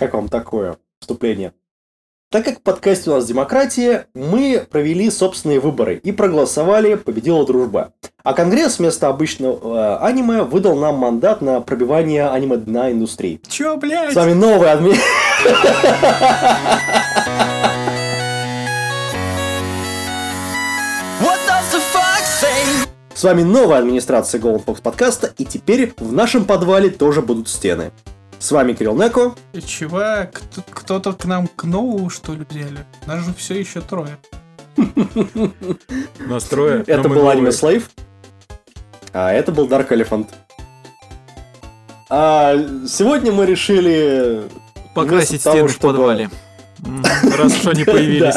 Как вам такое вступление? Так как в подкасте у нас демократия, мы провели собственные выборы и проголосовали, победила дружба. А Конгресс вместо обычного э, аниме выдал нам мандат на пробивание аниме дна индустрии. Чё, блядь? С вами новый адми... С вами новая администрация Golden Fox подкаста, и теперь в нашем подвале тоже будут стены. С вами Кирилл Неко. Чувак, кто-то к нам к Ноу, что ли, взяли? Нас же все еще трое. Нас трое. Это был аниме Слейв. А это был Dark Elephant. А сегодня мы решили... Покрасить стены в подвале. Раз уж они появились.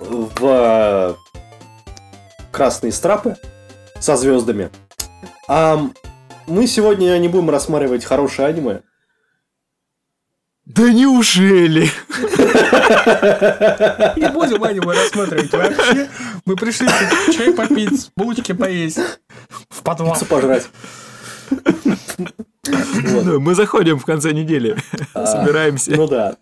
В красные страпы со звездами. Мы сегодня не будем рассматривать хорошее аниме. Да неужели? Не будем аниме рассматривать вообще. Мы пришли чай попить, булочки поесть, в подвал. Пиццу пожрать. Мы заходим в конце недели, а, собираемся. Ну да.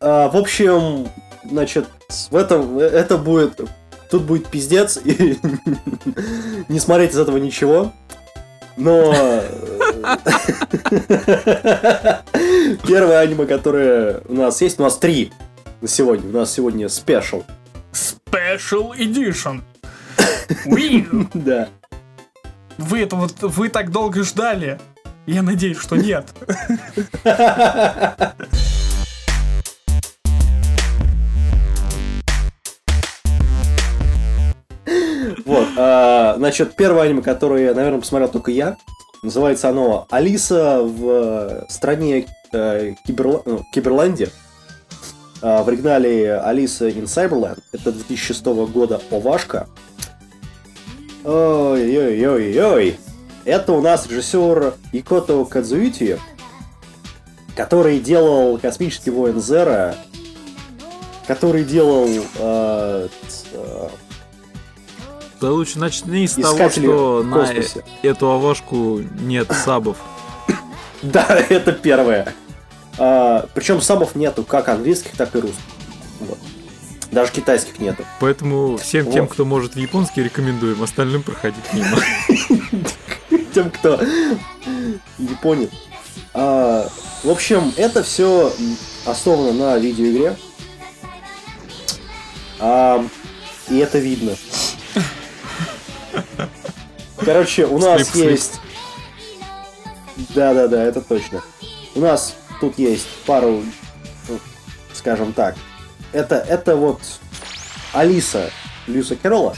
А, в общем, значит, в этом это будет тут будет пиздец и не смотреть из этого ничего. Но первое аниме, которое у нас есть, у нас три на сегодня. У нас сегодня спешл. Special Edition. Да. Вы это вот, вы так долго ждали. Я надеюсь, что нет. а, значит, первое аниме, которое, наверное, посмотрел только я, называется оно «Алиса в стране э, Киберла... ну, Киберланде». А, в оригинале «Алиса in Cyberland». Это 2006 года овашка. Ой-ой-ой-ой. Это у нас режиссер Икото Кадзуити, который делал «Космический воин Зера», который делал э, э, да лучше начни с того, что на эту авашку нет сабов. Да, это первое. А, причем сабов нету как английских, так и русских. Вот. Даже китайских нету. Поэтому всем вот. тем, кто может в японский, рекомендуем, остальным проходить мимо. Тем, кто не понял. А, в общем, это все основано на видеоигре. А, и это видно. Короче, у нас слип, есть... Да-да-да, это точно. У нас тут есть пару, ну, скажем так. Это, это вот Алиса Люса Керола,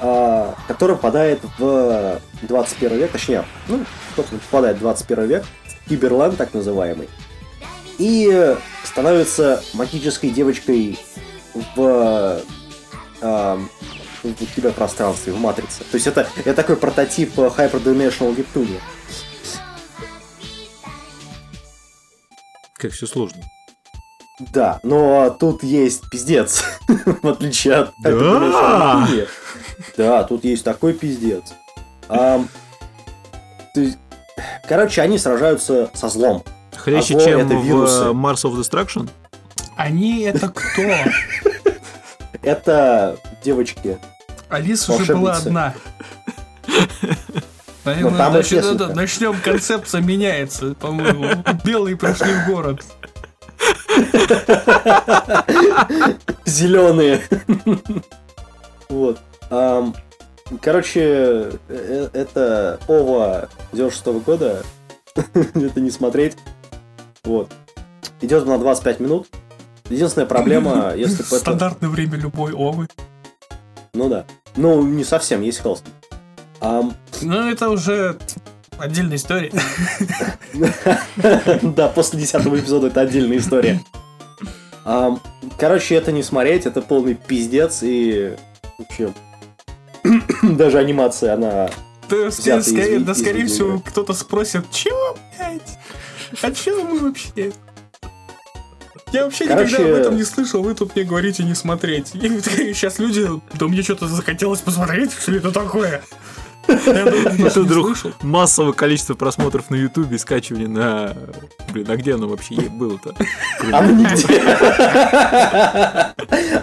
а, которая попадает в 21 век, точнее, ну, попадает в 21 век, Киберланд так называемый, и становится магической девочкой в а, в киберпространстве, в матрице. То есть это, это такой прототип э, Hyperdimensional Webtoon. Как все сложно. Да, но тут есть пиздец, в отличие от да! Да, тут есть такой пиздец. А, короче, они сражаются со злом. Хлеще, а чем это вирусы. в Mars of Destruction? Они это кто? это девочки. Алиса уже была одна. Наверное, там начнем, да, начнем, концепция меняется, по-моему. Белые пришли в город. Зеленые. Вот. Короче, э, э, это ОВА 96 года. это не смотреть. Вот. Идет на 25 минут. Единственная проблема, если Стандартное время любой овы. Ну да. Ну, не совсем, есть холст. Um... Ну, это уже отдельная история. Да, после десятого эпизода это отдельная история. Короче, это не смотреть, это полный пиздец и... Вообще... Даже анимация, она... Да, скорее, да, скорее всего, кто-то спросит, чего, блядь? А чего мы вообще? Я вообще Короче... никогда об этом не слышал, вы тут мне говорите не смотреть. И сейчас люди, да мне что-то захотелось посмотреть, что это такое. Это вдруг массовое количество просмотров на Ютубе, скачивания на... Блин, а где оно вообще было-то? Оно нигде.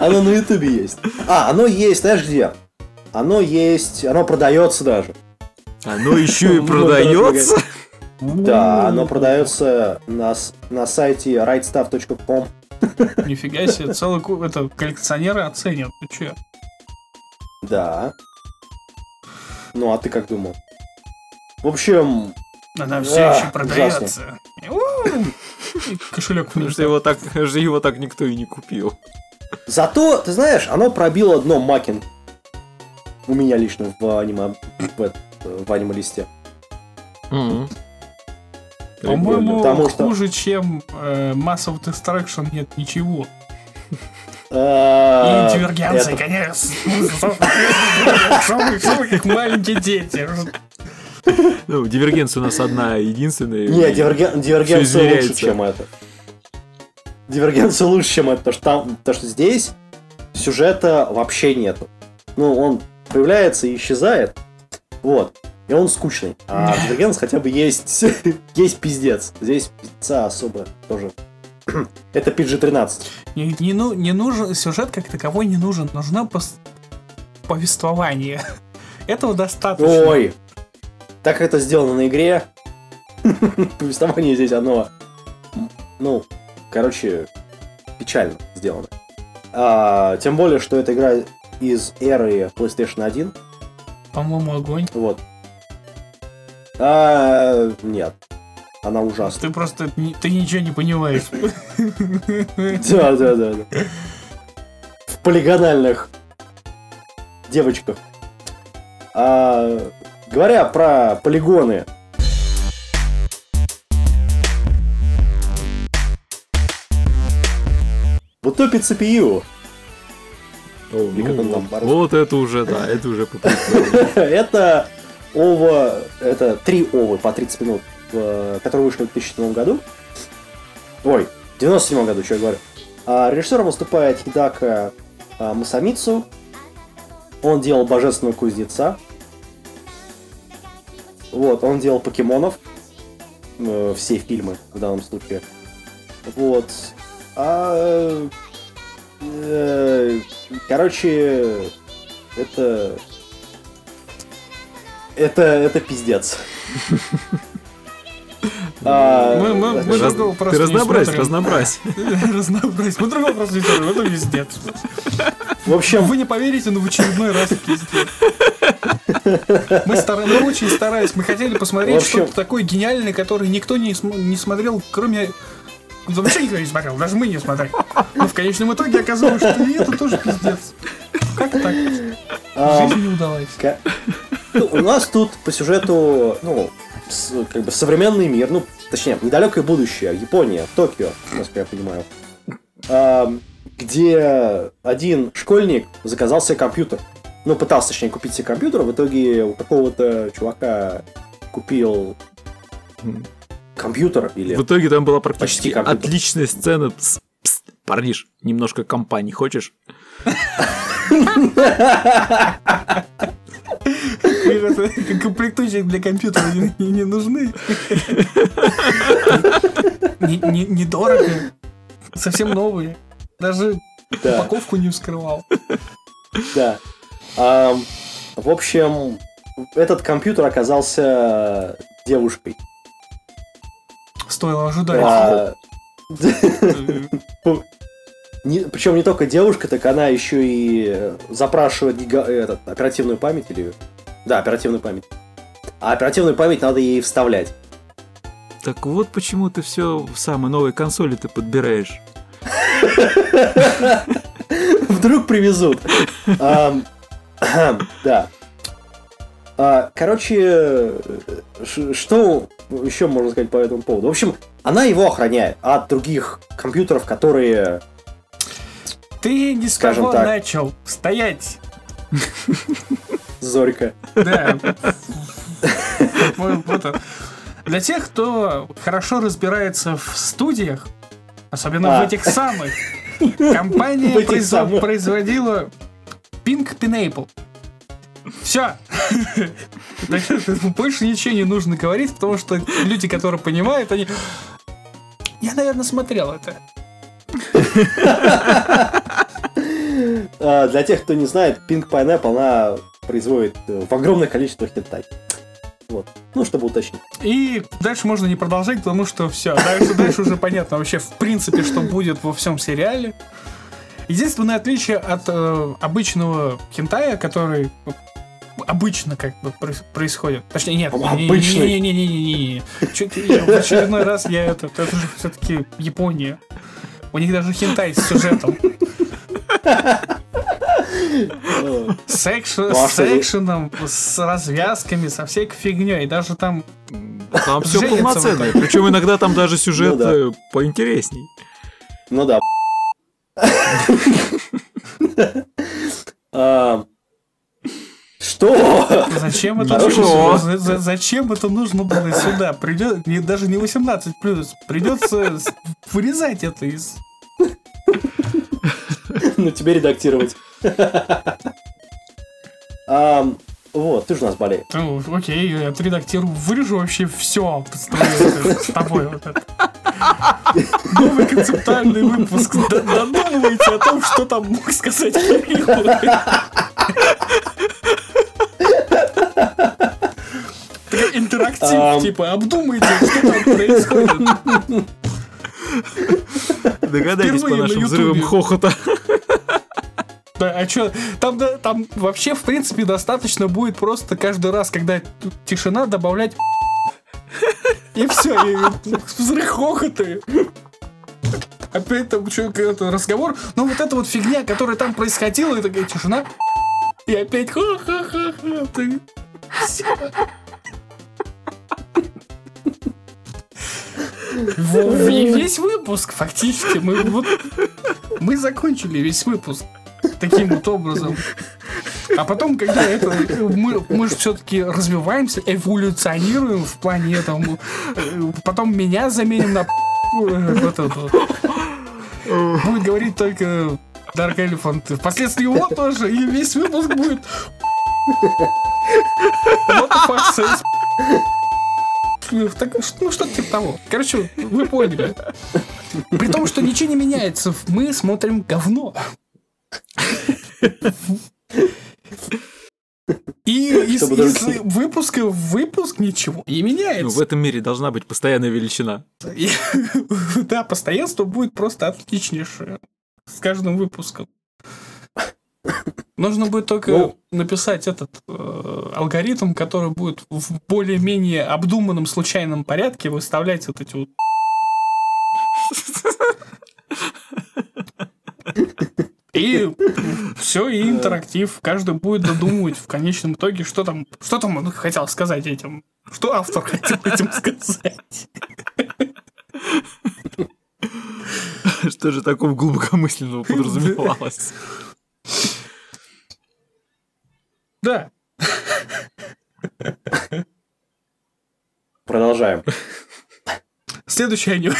Оно на Ютубе есть. А, оно есть, знаешь где? Оно есть, оно продается даже. Оно еще и продается? Да, оно продается на, на сайте rightstuff.com. Нифига себе, целый это коллекционеры оценят. Ты че? Да. Ну, а ты как думал? В общем... Она все а, еще продается. Кошелек Потому что его так, же его так никто и не купил. Зато, ты знаешь, оно пробило дно Макин. У меня лично в аниме, в, в аниме-листе. Mm-hmm. По-моему, Потому хуже, что... чем э, Mass of Destruction нет ничего. А, И дивергенция, конечно. Как маленькие дети. Ну, дивергенция у нас одна единственная. Не, дивергенция лучше, чем это. Дивергенция лучше, чем это, потому что там, что здесь сюжета вообще нету. Ну, он появляется и исчезает. Вот и он скучный. А в Дивергенс хотя бы есть, есть пиздец. Здесь пиздеца особо тоже. Это PG-13. Не, не, ну, не нужен, сюжет как таковой не нужен. Нужно пос... повествование. Этого достаточно. Ой, так это сделано на игре. Повествование здесь оно, ну, короче, печально сделано. А, тем более, что эта игра из эры PlayStation 1. По-моему, огонь. Вот. А, нет. Она ужасна. Ты просто ты ничего не понимаешь. Да, да, да. В полигональных девочках. А, говоря про полигоны, в утопе CPU. О, ну, вот это уже, да, это уже Это ОВА, это три ОВА по 30 минут, которые вышли в 2007 году. Ой, в 97 году, что я говорю. А режиссером выступает Хидака а, Масамицу. Он делал Божественного Кузнеца. Вот, он делал покемонов. Э, все фильмы в данном случае. Вот. А, э, короче, это это, это пиздец. А, мы, мы, мы Раз, другого просто ты разнообразь, не разнообразь. разнообразь. Мы другого просто не смотрим, это пиздец. В общем... Вы не поверите, но в очередной раз пиздец. Мы, стар... мы очень старались, мы хотели посмотреть общем... что-то такое гениальное, которое никто не, см... не смотрел, кроме Вообще никто не смотрел, даже мы не смотрели. Но в конечном итоге оказалось, что и это тоже пиздец. Как так? Жизнь не удалась. Ну, у нас тут по сюжету, ну, как бы современный мир, ну, точнее, недалекое будущее, Япония, Токио, насколько я понимаю, где один школьник заказал себе компьютер. Ну, пытался, точнее, купить себе компьютер, в итоге у какого-то чувака купил компьютер или... В итоге там была практически отличная сцена. Пс, пс, парниш, немножко компании хочешь? Комплектующих для компьютера не, нужны. Недорого. Не, Совсем новые. Даже да. упаковку не вскрывал. Да. В общем, этот компьютер оказался девушкой. Стоило ожидать. А... Не, причем не только девушка, так она еще и запрашивает гига, этот, оперативную память или... Да, оперативную память. А оперативную память надо ей вставлять. Так вот почему ты все в самой новой консоли ты подбираешь. Вдруг привезут. Да. А, короче, что еще можно сказать по этому поводу? В общем, она его охраняет от других компьютеров, которые ты не с Скажем кого так. начал. Стоять. Зорька. Да. Для тех, кто хорошо разбирается в студиях, особенно в а. этих самых, компания производила Pink Pineapple. Все. Больше ничего не нужно говорить, потому что люди, которые понимают, они... Я, наверное, смотрел это. А, для тех, кто не знает, Pink Pineapple, она производит э, в огромных количествах хентай. Вот. Ну, чтобы уточнить. И дальше можно не продолжать, потому что все. Дальше, дальше уже понятно вообще, в принципе, что будет во всем сериале. Единственное отличие от э, обычного хентая, который обычно как бы происходит. Точнее, нет, обычный. Не-не-не-не-не. В очередной раз я это, это же все-таки Япония. У них даже хентай с сюжетом. С, экшен, с экшеном, с развязками, со всякой фигней. Даже там Там все полноценное. Причем иногда там даже сюжет ну, да. Э, поинтересней. Ну да. А, что? Зачем это нужно? Зачем это нужно было сюда? Придет, даже не 18 плюс. Придется вырезать это из. Ну, тебе редактировать. Вот, ты же у нас болеешь. Ну, окей, я отредактирую, вырежу вообще все с тобой вот это. Новый концептуальный выпуск. Додумывайте о том, что там мог сказать Кирилл. интерактив, типа, обдумайте, что там происходит. Догадайтесь по нашим взрывам хохота. Да, а что, там, да, там вообще, в принципе, достаточно будет просто каждый раз, когда тишина, добавлять и все, и взрыв хохоты. Опять там что-то разговор. Но вот эта вот фигня, которая там происходила, и такая тишина. И опять ха-ха-ха-ха. Весь выпуск, фактически. Мы, вот, мы закончили весь выпуск таким вот образом. А потом, когда это мы, мы же все-таки развиваемся, эволюционируем в плане этого, потом меня заменим на вот это. Будет говорить только Dark Elephant. Впоследствии его тоже, и весь выпуск будет. Says? Так, ну, что-то типа того. Короче, вы поняли. При том, что ничего не меняется, мы смотрим говно. И из, из выпуска в выпуск ничего не меняется. Ну, в этом мире должна быть постоянная величина. Да, постоянство будет просто отличнейшее с каждым выпуском. Нужно будет только ну, написать этот э, алгоритм, который будет в более-менее обдуманном случайном порядке выставлять вот эти вот. И все, и интерактив. Каждый будет додумывать в конечном итоге, что там, что там он хотел сказать этим. Что автор хотел этим сказать. Что же такого глубокомысленного подразумевалось? Да. Продолжаем. Следующее аниме.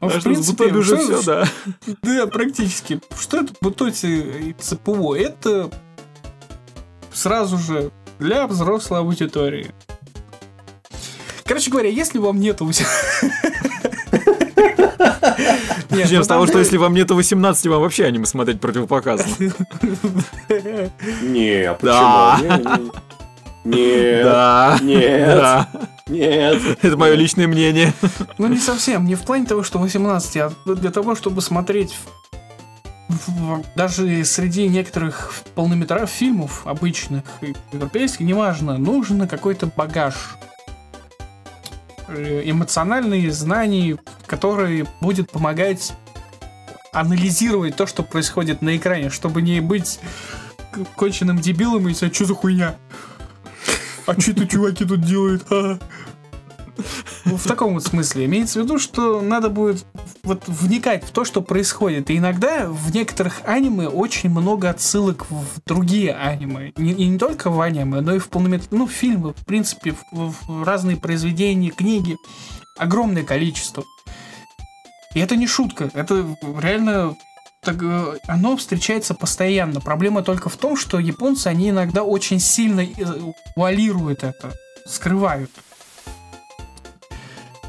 Ну, в принципе, уже все, да. Да, практически. Что это Бутоти ЦПО? Это сразу же для взрослой аудитории. Короче говоря, если вам нету... Начнем ну с того, что если вам нету 18, вам вообще аниме смотреть противопоказано. Не, почему? Нет. Да. Нет. Да. Нет. Это мое личное мнение. Ну, не совсем. Не в плане того, что 18, а для того, чтобы смотреть даже среди некоторых полнометражных фильмов, обычных, европейских, неважно, нужен какой-то багаж э, эмоциональные знания, которые будет помогать анализировать то, что происходит на экране, чтобы не быть конченным дебилом и сказать, что за хуйня? А что это чуваки тут делают? А? В таком вот смысле. Имеется в виду, что надо будет вот вникать в то, что происходит. И иногда в некоторых аниме очень много отсылок в другие аниме. И не только в аниме, но и в полнометражные, ну, фильмы, в принципе, в, в разные произведения, книги. Огромное количество. И это не шутка, это реально так, э, оно встречается постоянно. Проблема только в том, что японцы, они иногда очень сильно э, вуалируют это, скрывают.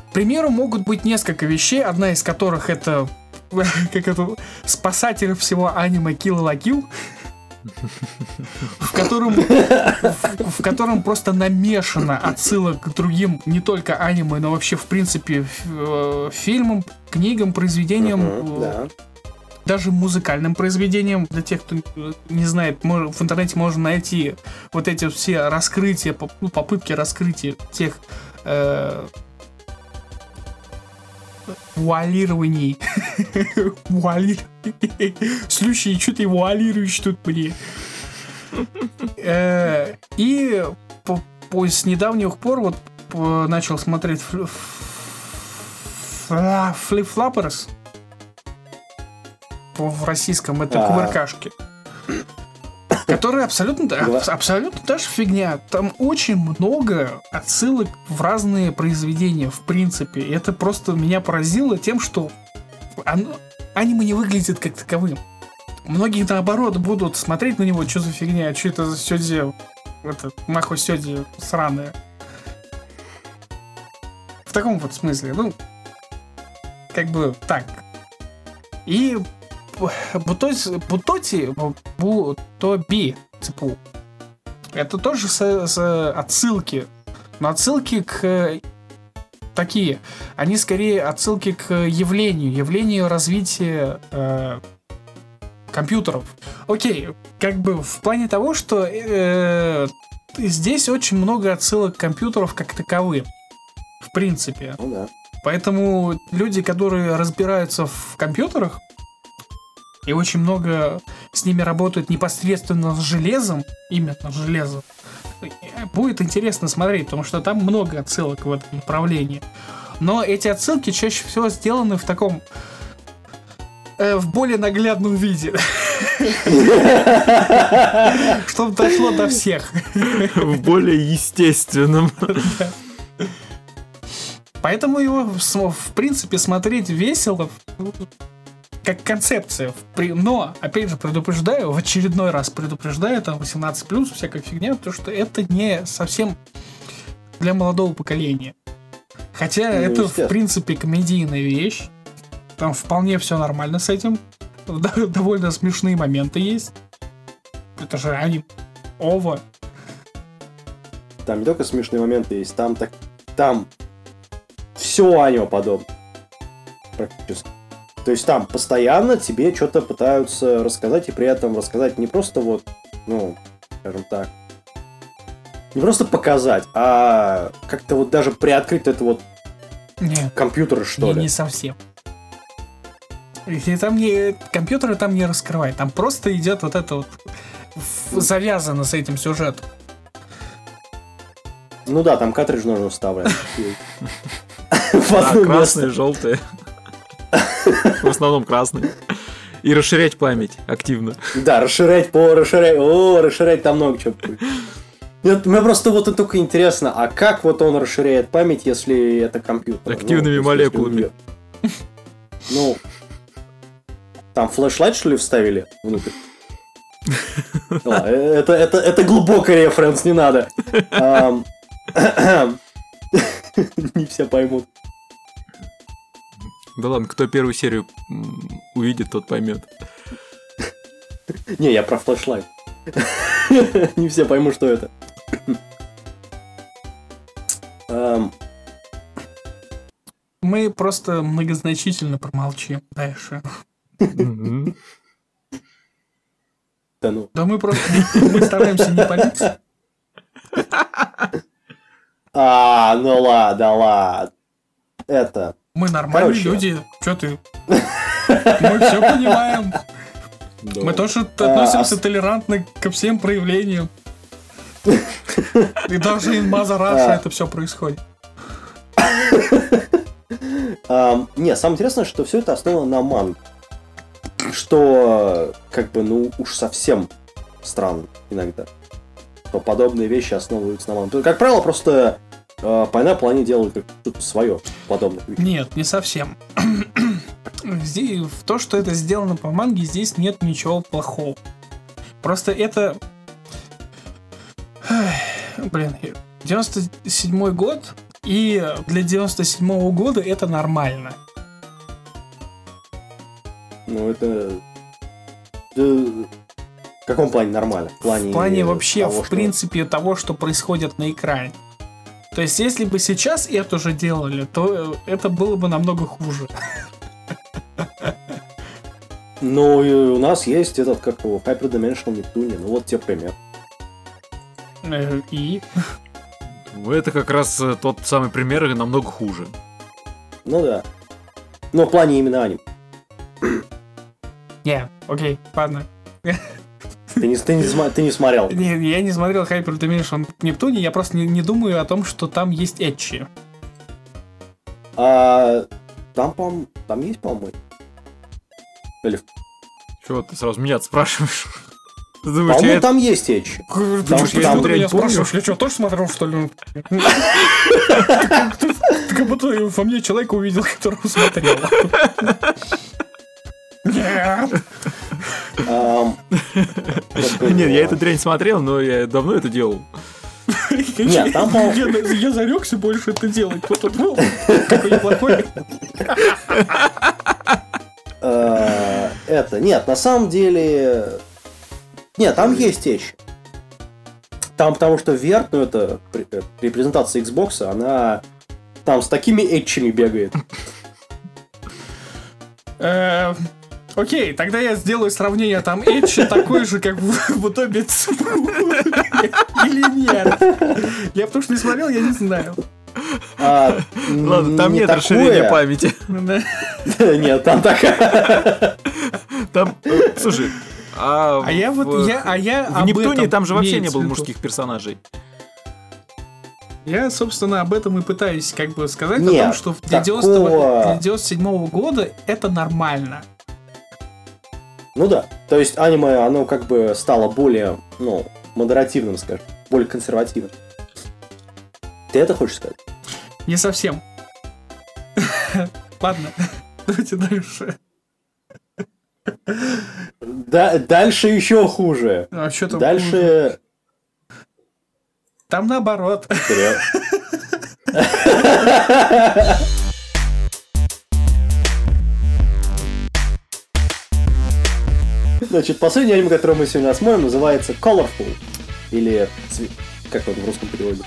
К примеру, могут быть несколько вещей, одна из которых это как это спасатель всего аниме Kill la Kill, в котором, в, в котором просто намешано отсылок к другим не только аниме, но вообще в принципе э, фильмам, книгам, произведениям, uh-huh, да. Даже музыкальным произведениям. Для тех, кто не знает, в интернете можно найти вот эти все раскрытия, ну, попытки раскрытия тех э, вуалирований. Вуалир. Слушай, что ты вуалируешь тут мне? Э, и с недавних пор вот начал смотреть Флип-флапперс в российском, это кувыркашки которые абсолютно, абсолютно даже фигня. Там очень много отсылок в разные произведения, в принципе. И это просто меня поразило тем, что оно, аниме не выглядит как таковым. Многие, наоборот, будут смотреть на него, что за фигня, что это за сёдзи, это, махо сёдзи сраное. В таком вот смысле, ну, как бы так. И Бутоти, Бутоби, цепу. Это тоже с, с отсылки. Но отсылки к такие. Они скорее отсылки к явлению, явлению развития э, компьютеров. Окей, как бы в плане того, что э, здесь очень много отсылок компьютеров как таковым. В принципе. Ну да. Поэтому люди, которые разбираются в компьютерах, и очень много с ними работают непосредственно с железом, именно с железом, будет интересно смотреть, потому что там много отсылок в этом направлении. Но эти отсылки чаще всего сделаны в таком э, в более наглядном виде. Чтобы дошло до всех. В более естественном. Поэтому его, в принципе, смотреть весело как концепция. Но, опять же, предупреждаю, в очередной раз предупреждаю, там 18 плюс, всякая фигня, потому что это не совсем для молодого поколения. Хотя ну, это, в принципе, комедийная вещь. Там вполне все нормально с этим. Довольно смешные моменты есть. Это же они ова. Там не только смешные моменты есть, там так. Там все аниме подобно. Практически. То есть там постоянно тебе что-то пытаются рассказать, и при этом рассказать не просто вот, ну, скажем так, не просто показать, а как-то вот даже приоткрыть это вот Нет, компьютер, что не, ли. Не совсем. И там не, компьютеры там не раскрывает, там просто идет вот это вот завязано с этим сюжетом. Ну да, там картридж нужно вставлять. Красные, желтые. В основном красный. И расширять память активно. Да, расширять по расширять. О, расширять там много чего. Нет, мне просто вот это только интересно, а как вот он расширяет память, если это компьютер? Активными ну, молекулами. Ну, там флешлайт, что ли, вставили внутрь? Это, это, это глубокий референс, не надо. Не все поймут. Да ладно, кто первую серию увидит, тот поймет. Не, я про флешлайт. Не все поймут, что это. Мы просто многозначительно промолчим дальше. Да ну. Да мы просто мы стараемся не палиться. А, ну ладно, ладно. Это. Мы нормальные Короче. люди. Че ты? Мы все понимаем. Мы тоже относимся толерантно ко всем проявлениям. И даже in Маза Раша это все происходит. А, не, самое интересное, что все это основано на манге. Что, как бы, ну, уж совсем странно иногда. Что подобные вещи основываются на манге. Как правило, просто Pineapple они делают как что-то свое подобных вещей. Нет, не совсем. здесь, в то, что это сделано по манге, здесь нет ничего плохого. Просто это... Блин, 97 год, и для 97 -го года это нормально. Ну, это... В каком плане нормально? В плане, в плане вообще, того, в что... принципе, того, что происходит на экране. То есть, если бы сейчас это уже делали, то это было бы намного хуже. Ну, и у нас есть этот, как его, Hyperdimensional Neptune. Ну, вот тебе пример. Э, и? Ну, это как раз э, тот самый пример, и намного хуже. Ну да. Но в плане именно аним. Не, окей, ладно. Ты не, ты, не, ты не смотрел? Не, я не смотрел Hyper Dimension Нептуне, я просто не, не думаю о том, что там есть Эдчи. А, там, по там есть, по-моему, или... Чего ты сразу меня спрашиваешь? Ты думаешь, По-моему, я... там есть Эдж. Ты думаешь, я там меня спрашиваешь, я что, тоже смотрел, что ли? Ты как будто во мне человека увидел, которого смотрел. Нет. Нет, я эту дрянь смотрел, но я давно это делал. Нет, там, я зарекся больше это делать. Вот тут был, какой неплохой. Э, это, нет, на самом деле... Нет, там есть вещи. Там потому что VR, ну это э, репрезентация Xbox, она там с такими этчами бегает. Окей, тогда я сделаю сравнение. Там Эдж такой же, как в Утопец. Или нет? Я потому что не смотрел, я не знаю. А, Ладно, там нет расширения памяти. Нет, там такая. Там, слушай, а, а я вот я, а я в Нептуне там же вообще не было мужских персонажей. Я, собственно, об этом и пытаюсь как бы сказать, Нет, о том, что для, такого... 90 97 года это нормально. Ну да. То есть аниме, оно как бы стало более, ну, модеративным, скажем, более консервативным. Ты это хочешь сказать? Не совсем. Ладно, давайте дальше. Да, дальше еще хуже. А что там Дальше... Хуже? Там наоборот. Значит, последний аниме, который мы сегодня осмотрим, называется Colorful. Или как он в русском переводе?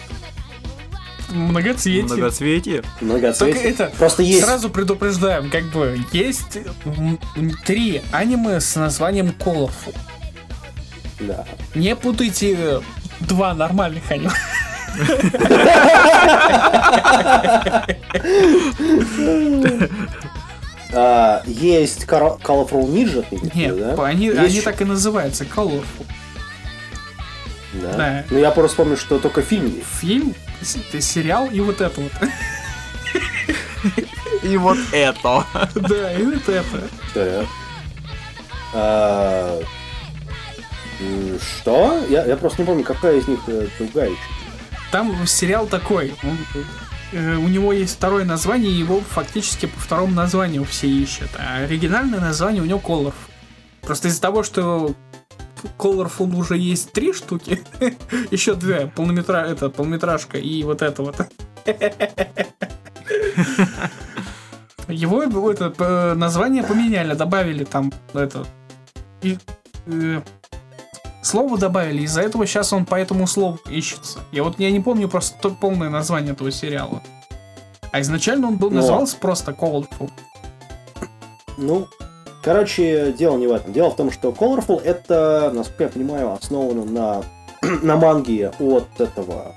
Многоцветие. Многоцветие. Многоцветие. Только это Просто есть... сразу предупреждаем, как бы есть три аниме с названием Colorful. Да. Не путайте два нормальных аниме. А, есть Colorful Ninja, Нет, да? они, есть... они так и называются, Colorful. Да. да. Ну я просто помню, что только фильм есть. Фильм? сериал и вот это вот. И вот это. Да, и вот это. Да. А, что? Я, я просто не помню, какая из них э, другая еще. Там сериал такой. Э, у него есть второе название, его фактически по второму названию все ищут. А оригинальное название у него Color. Просто из-за того, что Colorful уже есть три штуки, еще две, полнометра... это, полнометражка и вот это вот. Его это, название поменяли, добавили там это... И, э, слово добавили, из-за этого сейчас он по этому слову ищется. Я вот я не помню просто полное название этого сериала. А изначально он был Но... назывался просто Colorful. Ну, Короче, дело не в этом. Дело в том, что Colorful это, насколько я понимаю, основано на, на манге от этого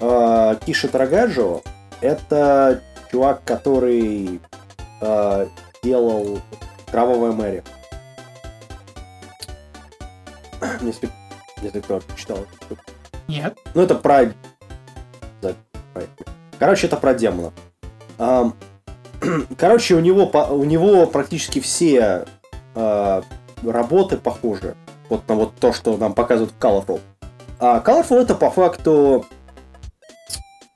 э, Киши Трагаджо. Это чувак, который э, делал Кровавая Мэри. Если, если кто читал. Нет. Ну, это про... Короче, это про демонов. короче, у него, у него практически все э, работы похожи. Вот на вот то, что нам показывают в Colorful. А Colorful это по факту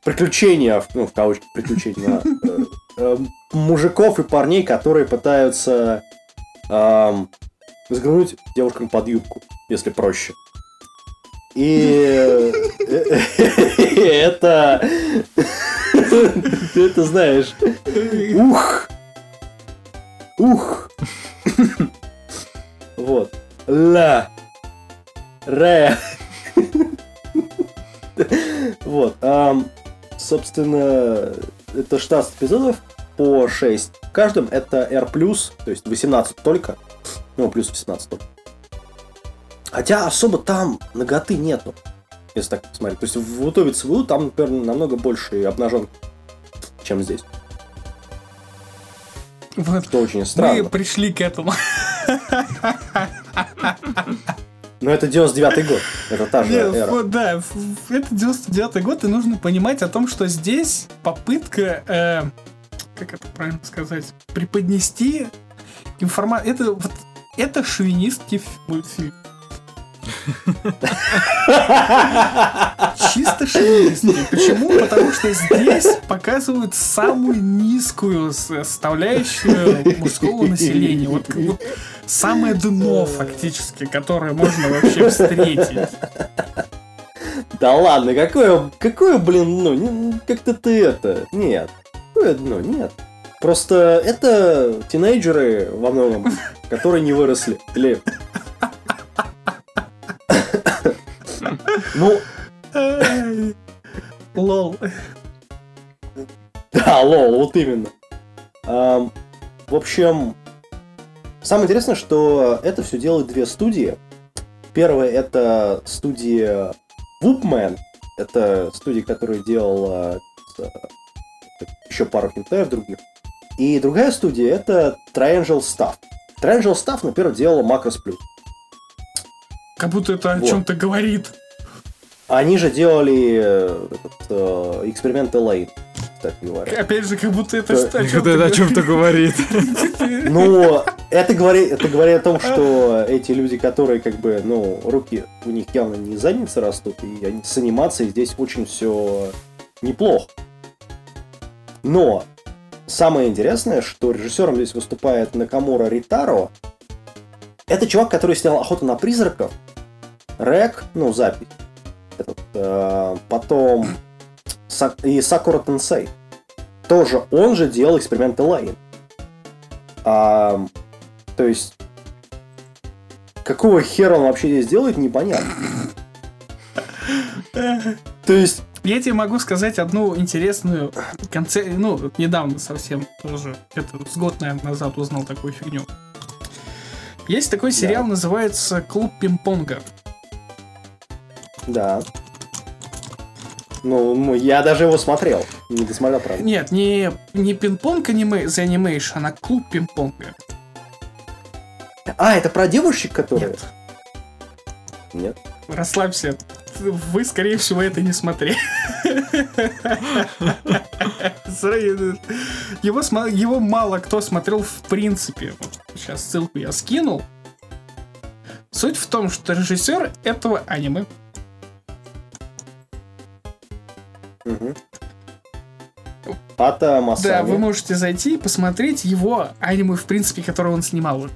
приключения, ну, в кавычках приключения, э, э, мужиков и парней, которые пытаются взглянуть девушкам под юбку, если проще. И это... Ты это знаешь. Ух! Ух! Вот. Ла. Ре. Вот. Собственно, это 16 эпизодов по 6. В каждом это R+, то есть 18 только. Ну, плюс 18 только. Хотя особо там ноготы нету, если так посмотреть. То есть в Утовице Ву там, например, намного больше обнажен, чем здесь. Вот. Что очень странно. Мы пришли к этому. Но это 99 год. Это та же Нет, эра. Вот, да, это 99 год, и нужно понимать о том, что здесь попытка, э, как это правильно сказать, преподнести информацию. Это, вот, это шовинистский мультфильм. Чисто шовинистский. Почему? Потому что здесь показывают самую низкую составляющую мужского населения. Вот, вот самое дно, фактически, которое можно вообще встретить. Да ладно, какое, какое, блин, ну, как-то ты это, нет, какое дно, нет. Просто это тинейджеры во многом, которые не выросли. Или Ну... Лол. Да, лол, вот именно. В общем, самое интересное, что это все делают две студии. Первая это студия Whoopman. Это студия, которая делала еще пару хинтаев других. И другая студия это Triangle Stuff. Triangle Stuff, например, делала Macros Plus. Как будто это вот. о чем-то говорит. Они же делали э, этот, э, эксперимент Элейн, кстати говоря. Опять же, как будто это что, это о чем-то говорит. Ну, это говорит, это говорит о том, что эти люди, которые как бы, ну, руки у них явно не задницы растут, и они с анимацией здесь очень все неплохо. Но самое интересное, что режиссером здесь выступает Накамура Ритаро. Это чувак, который снял «Охоту на призраков», Рэк, ну, запись. Этот, э, потом и Сакура Тенсей. Тоже он же делал эксперименты Лайн. А, то есть, какого хера он вообще здесь делает, непонятно. То есть... Я тебе могу сказать одну интересную конце... Ну, недавно совсем тоже, это с год, наверное, назад узнал такую фигню. Есть такой сериал, да. называется «Клуб пинг-понга». Да. Ну, я даже его смотрел. Не досмотрел, правда. Нет, не, не пинг-понг аниме, за анимейшн, а клуб пинг-понга. А, это про девушек, которые? Нет. Нет. Расслабься. Вы, скорее всего, это не смотрели. Его, его мало кто смотрел в принципе. Сейчас ссылку я скинул. Суть в том, что режиссер этого аниме Угу. Ата Масами. Да, вы можете зайти и посмотреть его аниме, в принципе, которое он снимал.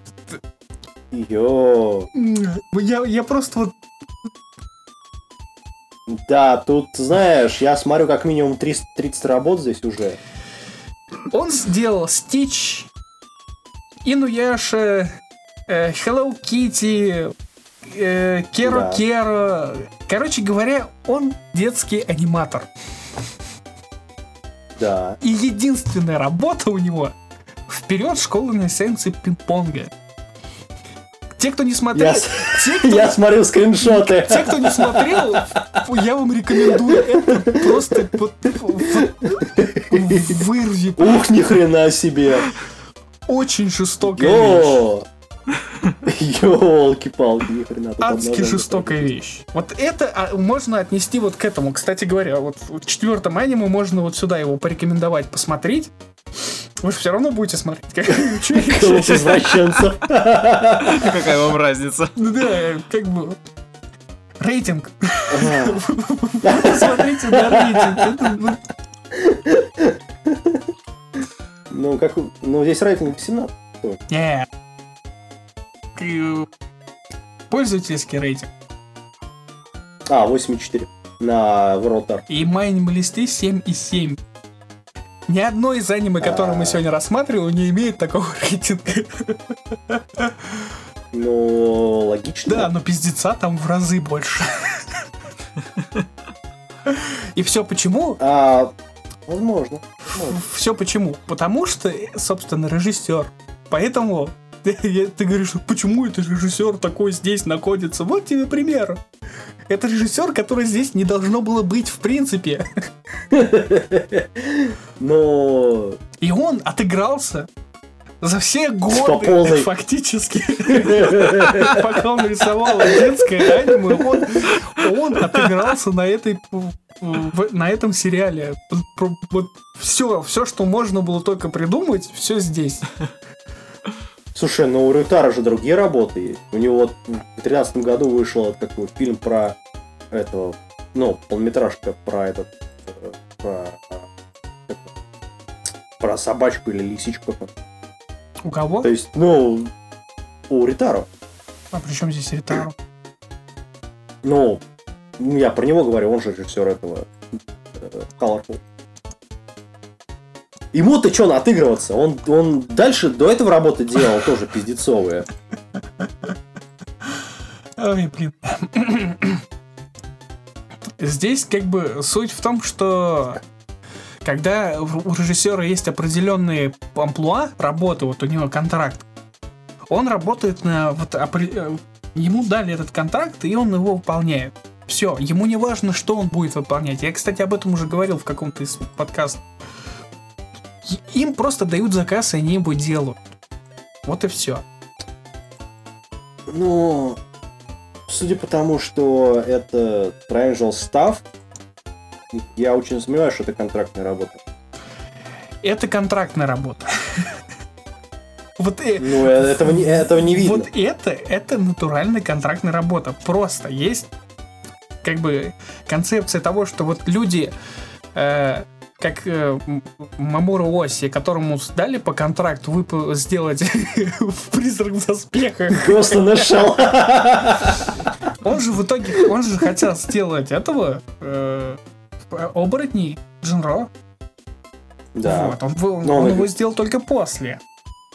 Йо. Я, я просто вот да, тут, знаешь, я смотрю как минимум 300, 30 работ здесь уже. Он сделал Стич, Инуяша, э, Hello Kitty, э, Керо да. Керо. Короче говоря, он детский аниматор. Да. И единственная работа у него вперед школа на сеансе пинг-понга. Те, кто не смотрел... Я, те, кто, я смотрю скриншоты. Те, кто не смотрел, я вам рекомендую это просто вот, вырви. Ух, ни хрена себе. Очень жестокая Йо. вещь. Ёлки-палки, ни хрена. Адски жестокая вещь. Вот это а, можно отнести вот к этому. Кстати говоря, вот в четвертом аниме можно вот сюда его порекомендовать посмотреть. Вы же все равно будете смотреть. Как Клуб извращенцев. Какая вам разница? Ну да, как бы... Рейтинг. Посмотрите на рейтинг. Ну, как... Ну, здесь рейтинг 17. Нет. Пользовательский рейтинг. А, 8,4 на World Art. И майнинг-листы 7,7. Ни одно из аниме, которое мы сегодня рассматривали, не имеет такого рейтинга. Ну, логично. Да, но пиздеца там в разы больше. И все почему? А, возможно. Все почему? Потому что, собственно, режиссер. Поэтому ты, ты говоришь, почему этот режиссер такой здесь находится? Вот тебе пример. Это режиссер, который здесь не должно было быть в принципе. Но... И он отыгрался за все годы фактически, пока он рисовал детское аниме, он, он отыгрался на этой на этом сериале. Вот все, все, что можно было только придумать, все здесь. Слушай, ну у Рютара же другие работы есть. У него вот в 2013 году вышел такой фильм про этого, ну, полнометражка про этот, про, э, про собачку или лисичку. У кого? То есть, ну, у Ритаро. А при чем здесь Ритаро? Ну, я про него говорю, он же режиссер этого э, Colorful. Ему-то что отыгрываться? Он, он дальше до этого работы делал тоже пиздецовые. Ой, блин. Здесь как бы суть в том, что когда у режиссера есть определенные амплуа работы, вот у него контракт, он работает на вот ему дали этот контракт, и он его выполняет. Все, ему не важно, что он будет выполнять. Я, кстати, об этом уже говорил в каком-то из подкастов. Им просто дают заказ, и они его делают. Вот и все. Ну, судя по тому, что это Triangle Staff, я очень сомневаюсь, что это контрактная работа. Это контрактная работа. Вот, ну, э, этого, не, этого не видно. Вот это, это натуральная контрактная работа. Просто есть как бы концепция того, что вот люди э, как э, Мамура Оси, которому дали по контракту вып- сделать призрак в доспехах. Просто нашел. Он же в итоге, он же хотел сделать этого э, оборотней Джинро. Да. Вот, он, он, он его сделал только после.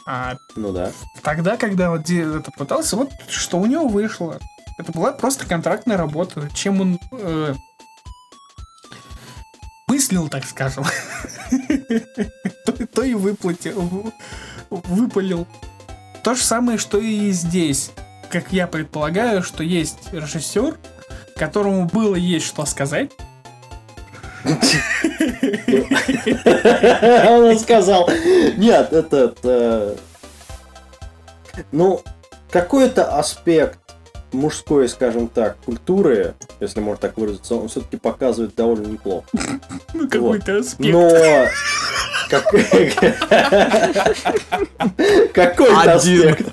А ну да. Тогда, когда вот это пытался, вот что у него вышло. Это была просто контрактная работа. Чем он э, мыслил, так скажем, то, и выплатил, выпалил. То же самое, что и здесь. Как я предполагаю, что есть режиссер, которому было есть что сказать. Он сказал, нет, это, ну, какой-то аспект мужской, скажем так, культуры, если можно так выразиться, он все-таки показывает довольно неплохо. Ну, какой-то аспект. Но... Какой-то аспект.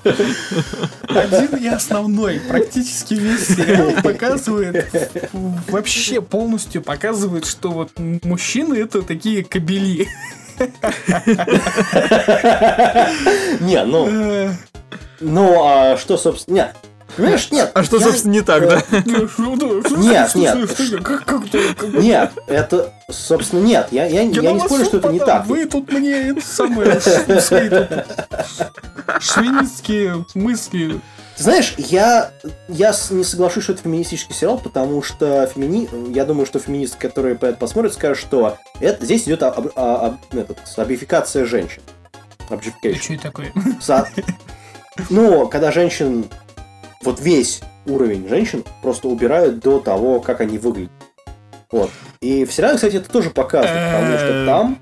Один и основной. Практически весь сериал показывает, вообще полностью показывает, что вот мужчины это такие кабели. Не, ну... Э. Ну, а что, собственно... Нет, Понимаешь, нет. А что, я... собственно, не так, да? Нет, нет. Нет, это, собственно, нет. Я, я, я не спорю, что это не так. Вы тут мне это самое, свои шовинистские мысли ты знаешь, я, я не соглашусь, что это феминистический сериал, потому что фемини... я думаю, что феминисты, которые по это посмотрят, скажут, что это, здесь идет об, об, об, этот, объификация женщин. Objectification. Что это такое? Со... Ну, когда женщин вот весь уровень женщин просто убирают до того, как они выглядят. Вот. И в сериале, кстати, это тоже показывают, потому что э, там...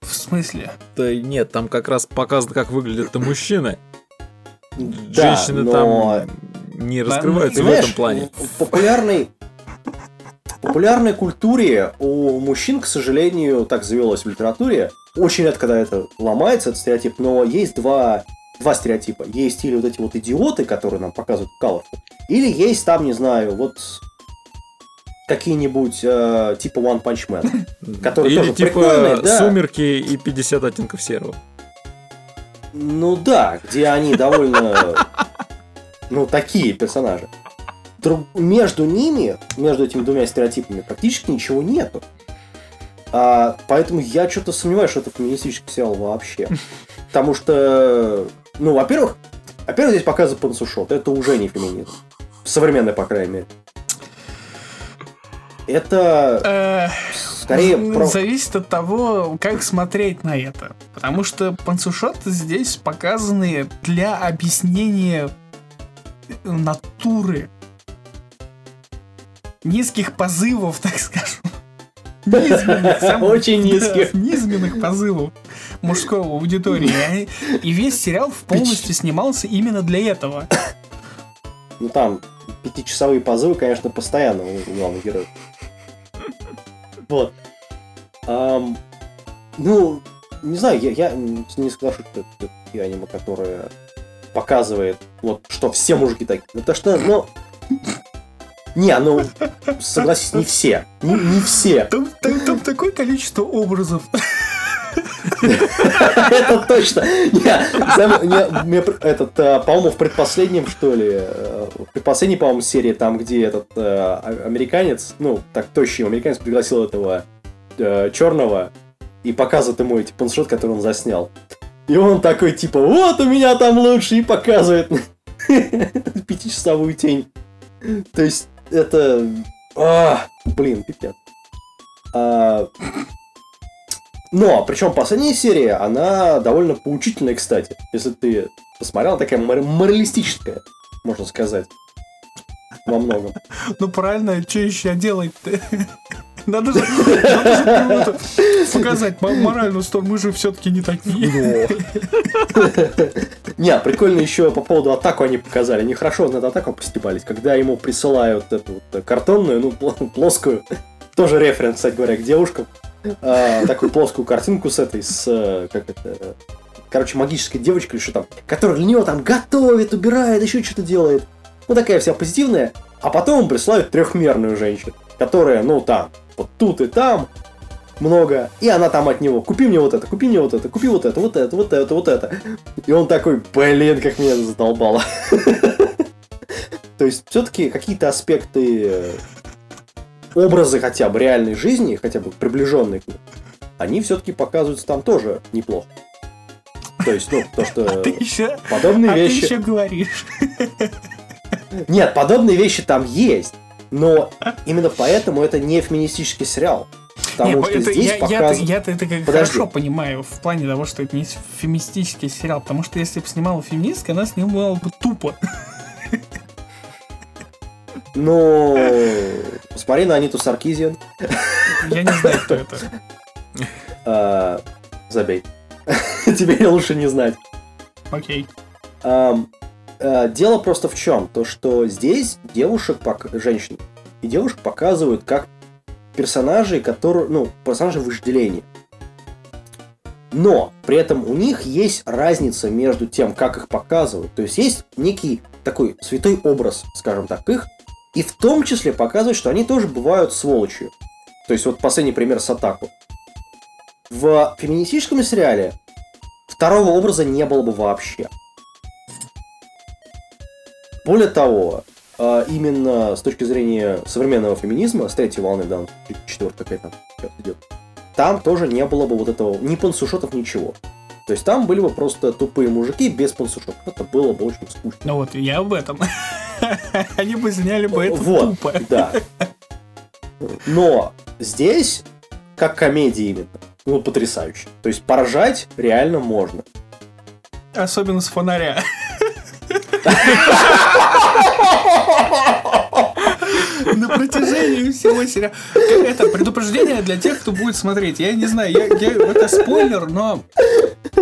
В смысле? Да нет, там как раз показано, как выглядят мужчины. Женщины там не раскрываются в этом плане. В популярной в популярной культуре у мужчин, к сожалению, так завелось в литературе, очень редко, когда это ломается, этот стереотип, но есть два, два стереотипа. Есть или вот эти вот идиоты, которые нам показывают Colorful, или есть там, не знаю, вот какие-нибудь э, типа One Punch Man, которые Или тоже типа прикольные, да. Сумерки и 50 оттенков серого. Ну да, где они довольно, ну, такие персонажи. Друг... Между ними, между этими двумя стереотипами, практически ничего нету. А, поэтому я что-то сомневаюсь, что это феминистический сериал вообще. Потому что, ну, во-первых, во-первых, здесь показывают пансушот. Это уже не феминизм. Современный, по крайней мере. Это скорее про... Зависит от того, как смотреть на это. Потому что пансушоты здесь показаны для объяснения натуры низких позывов, так скажем. Низменных, самых, Очень низких. Да, низменных позывов мужского аудитории. И весь сериал полностью снимался именно для этого. Ну там пятичасовые позывы, конечно, постоянно у главных героев. Вот. Um, ну, не знаю, я, я не скажу, что это аниме, которое показывает, вот, что все мужики такие. Ну, то что, ну, не, ну, согласись, не все. Не, не все. Там, там, там такое количество образов. Это точно. Этот, э, по-моему, в предпоследнем, что ли, э, в предпоследней, по-моему, серии, там, где этот э, американец, ну, так тощий американец пригласил этого черного и показывает ему эти паншот, которые он заснял. И он такой, типа, вот у меня там лучше, и показывает пятичасовую тень. То есть, это... А, блин, пипец. А, но, причем последняя серия, она довольно поучительная, кстати. Если ты посмотрел, такая мор- моралистическая, можно сказать. Во многом. Ну правильно, что еще делать-то? Надо же, показать моральную сторону. Мы же все-таки не такие. Не, прикольно еще по поводу атаку они показали. Они хорошо над атаку постебались. Когда ему присылают эту вот картонную, ну, плоскую, тоже референс, кстати говоря, к девушкам, а, такую плоскую картинку с этой, с, э, как это, короче, магической девочкой что там, которая для него там готовит, убирает, еще что-то делает. Ну, такая вся позитивная. А потом присылают трехмерную женщину, которая, ну, там, вот тут и там, много, и она там от него, купи мне вот это, купи мне вот это, купи вот это, вот это, вот это, вот это. И он такой, блин, как меня задолбало. То есть, все-таки какие-то аспекты э, образы хотя бы реальной жизни, хотя бы приближенные к ней, они все-таки показываются там тоже неплохо. То есть, ну, то, что а ты еще, подобные а вещи... ты еще говоришь. Нет, подобные вещи там есть, но именно поэтому это не феминистический сериал. Потому Нет, что это, здесь я, показ... я, я это как Подожди. хорошо понимаю в плане того, что это не феминистический сериал, потому что если бы снимала феминистка, она снимала бы тупо. Ну, посмотри на Аниту Саркизиан. Я не знаю, кто это. А, забей. Тебе лучше не знать. Окей. Дело просто в чем? То, что здесь девушек, женщин и девушек показывают как персонажей, которые, ну, персонажи вожделения. Но при этом у них есть разница между тем, как их показывают. То есть есть некий такой святой образ, скажем так, их, и в том числе показывать, что они тоже бывают сволочью. То есть вот последний пример с Атаку. В феминистическом сериале второго образа не было бы вообще. Более того, а, именно с точки зрения современного феминизма, с третьей волны, да, четвертая какая там сейчас идет, там тоже не было бы вот этого, ни пансушотов, ничего. То есть там были бы просто тупые мужики без пансушотов. Это было бы очень скучно. Ну вот, я об этом. Они бы сняли бы это вот, тупо. Да. Но здесь, как комедия именно, ну, потрясающе. То есть поражать реально можно. Особенно с фонаря. На протяжении всего сериала. Это предупреждение для тех, кто будет смотреть. Я не знаю, я, я, это спойлер, но э,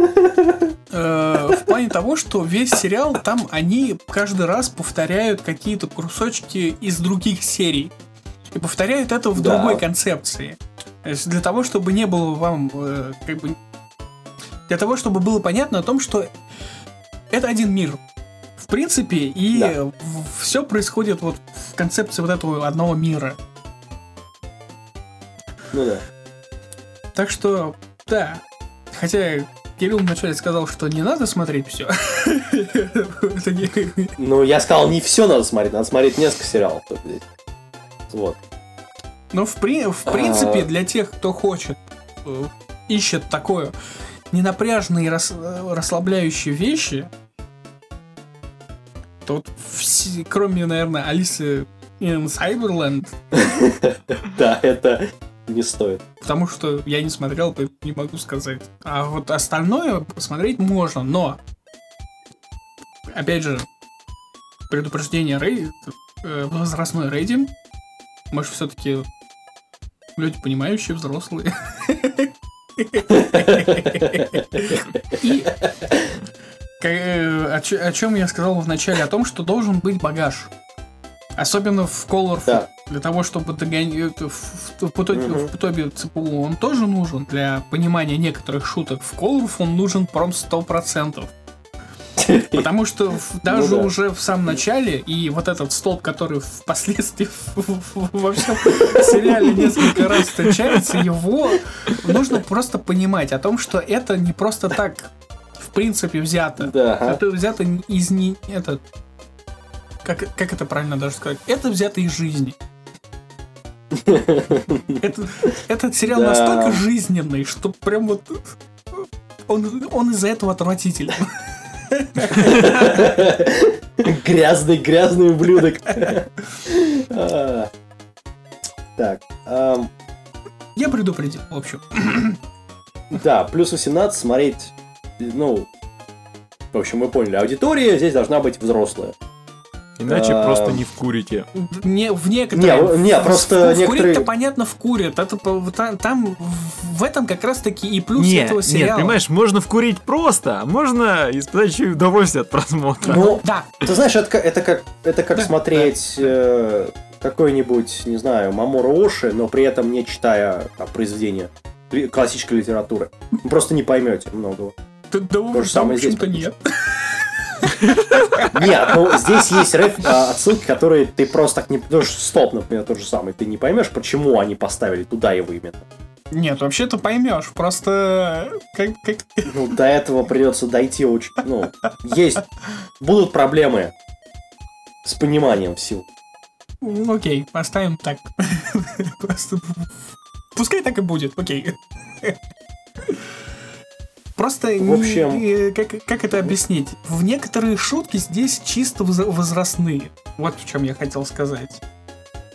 в плане того, что весь сериал там они каждый раз повторяют какие-то кусочки из других серий. И повторяют это в да. другой концепции. То есть для того, чтобы не было вам э, как бы Для того, чтобы было понятно о том, что это один мир. В принципе, и да. все происходит вот в концепции вот этого одного мира. Ну да. Так что, да. Хотя Кирилл вначале сказал, что не надо смотреть все. Ну, я сказал, не все надо смотреть, надо смотреть несколько сериалов. Вот. Ну, в, при, в принципе, а. для тех, кто хочет, э, ищет такое ненапряжные рас, расслабляющие вещи, то все, кроме, наверное, Алисы in Cyberland. Да, это не стоит. Потому что я не смотрел, не могу сказать. А вот остальное посмотреть можно, но опять же, предупреждение рей... Э, возрастной рейдинг. Может, все-таки люди понимающие, взрослые. И э, о чем я сказал в начале, о том, что должен быть багаж. Особенно в Colorful. Да. Для того, чтобы догонять в, в, в, в Тобе ЦПУ, он тоже нужен для понимания некоторых шуток. В Colorful он нужен пром сто процентов. Потому что даже ну, да. уже в самом начале, и вот этот столб, который впоследствии во всем сериале несколько раз встречается, его нужно просто понимать о том, что это не просто так принципе взято. Да. Это взято из не... Это, как, как это правильно даже сказать? Это взято из жизни. Это, этот сериал да. настолько жизненный, что прям вот он, он из-за этого отвратительный. Грязный, грязный ублюдок. А. Так. Я предупредил, в общем. Да, плюс 18 смотреть, ну, в общем, мы поняли, аудитория здесь должна быть взрослая. Иначе а... просто не вкурите. Не, в некоторые... Не, не просто в, некоторые... Вкурить-то понятно вкурят. Это, там, там в этом как раз-таки и плюс не, этого сериала. Нет, понимаешь, можно вкурить просто, а можно испытать еще и удовольствие от просмотра. Ну, да. Ты знаешь, это, это как, это как да, смотреть... Да. Э, какой-нибудь, не знаю, Мамору Оши, но при этом не читая там, произведения классической литературы. Вы просто не поймете многого. Да, да, То же самое здесь. нет. Нет, ну здесь есть реф, а, отсылки, которые ты просто так не... Ну, стоп, например, тот же самый. Ты не поймешь, почему они поставили туда его именно. Нет, вообще ты поймешь, просто как, как... Ну, до этого придется дойти очень... Ну, есть... Будут проблемы с пониманием сил. Окей, оставим так. Просто... Пускай так и будет, окей. Просто в общем... не, как, как это объяснить? В некоторые шутки здесь чисто возрастные. Вот в чем я хотел сказать.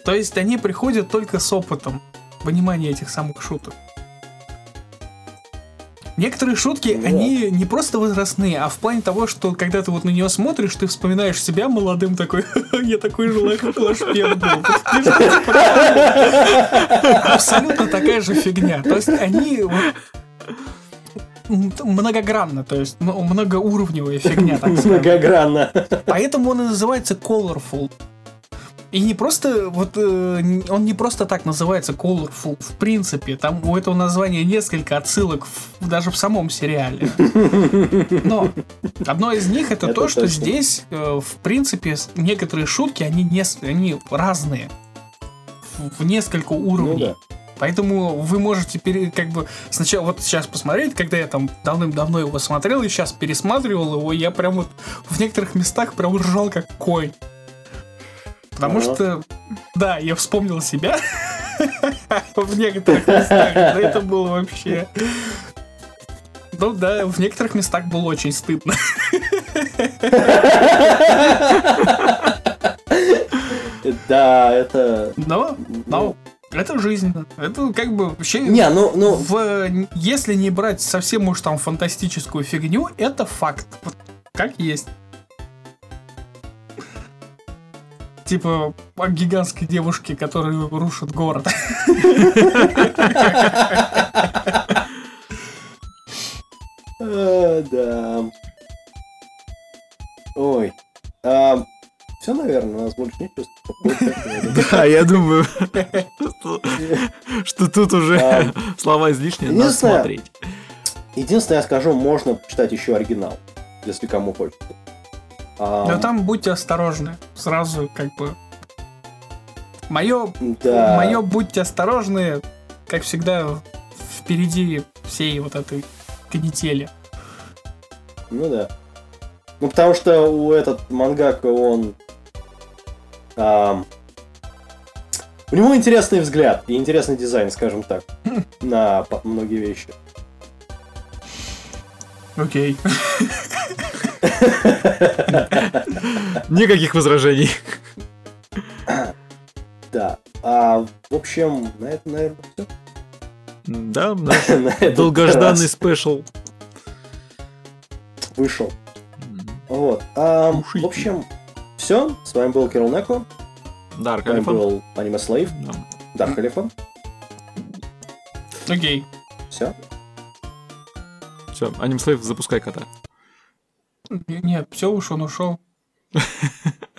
То есть они приходят только с опытом понимания этих самых шуток. Некоторые шутки, да. они не просто возрастные, а в плане того, что когда ты вот на нее смотришь, ты вспоминаешь себя молодым такой, я такой же лошпед был. Абсолютно такая же фигня. То есть они многогранно, то есть многоуровневая фигня, Многогранно. Поэтому он и называется Colorful. И не просто, вот э, он не просто так называется Colorful, в принципе, там у этого названия несколько отсылок в, даже в самом сериале. Но одно из них это, это то, точно. что здесь, э, в принципе, некоторые шутки, они, не, они разные. В, в несколько уровней. Ну, да. Поэтому вы можете пере, как бы сначала вот сейчас посмотреть, когда я там давным-давно его смотрел и сейчас пересматривал его, я прям вот в некоторых местах прям ржал как конь. Потому ага. что, да, я вспомнил себя в некоторых местах, да это было вообще... Ну да, в некоторых местах было очень стыдно. Да, это... Но, но это жизнь. Это как бы вообще... Не, ну, ну... В, если не брать совсем уж там фантастическую фигню, это факт. Вот как есть. Типа о гигантской девушке, которая рушит город. Да. Ой. Все, наверное, у нас больше нечего. Да, я думаю, что тут уже слова излишние, надо смотреть. Единственное, я скажу, можно почитать еще оригинал, если кому хочется. А... Но там будьте осторожны. Сразу как бы... Мое, да. мое будьте осторожны, как всегда, впереди всей вот этой канители. Ну да. Ну потому что у этот мангака он... У него интересный взгляд и интересный дизайн, скажем так, на многие вещи. Окей. Никаких возражений. Да. А, в общем, на это, наверное, все. Да, наш долгожданный спешл вышел. Вот. А, в общем, все. С вами был Кирилл Неко. Дарк С вами был Аниме Слейв. Дарк Алифан. Окей. Все. Все, Аним Слейв, запускай кота. Нет, все уж он ушел.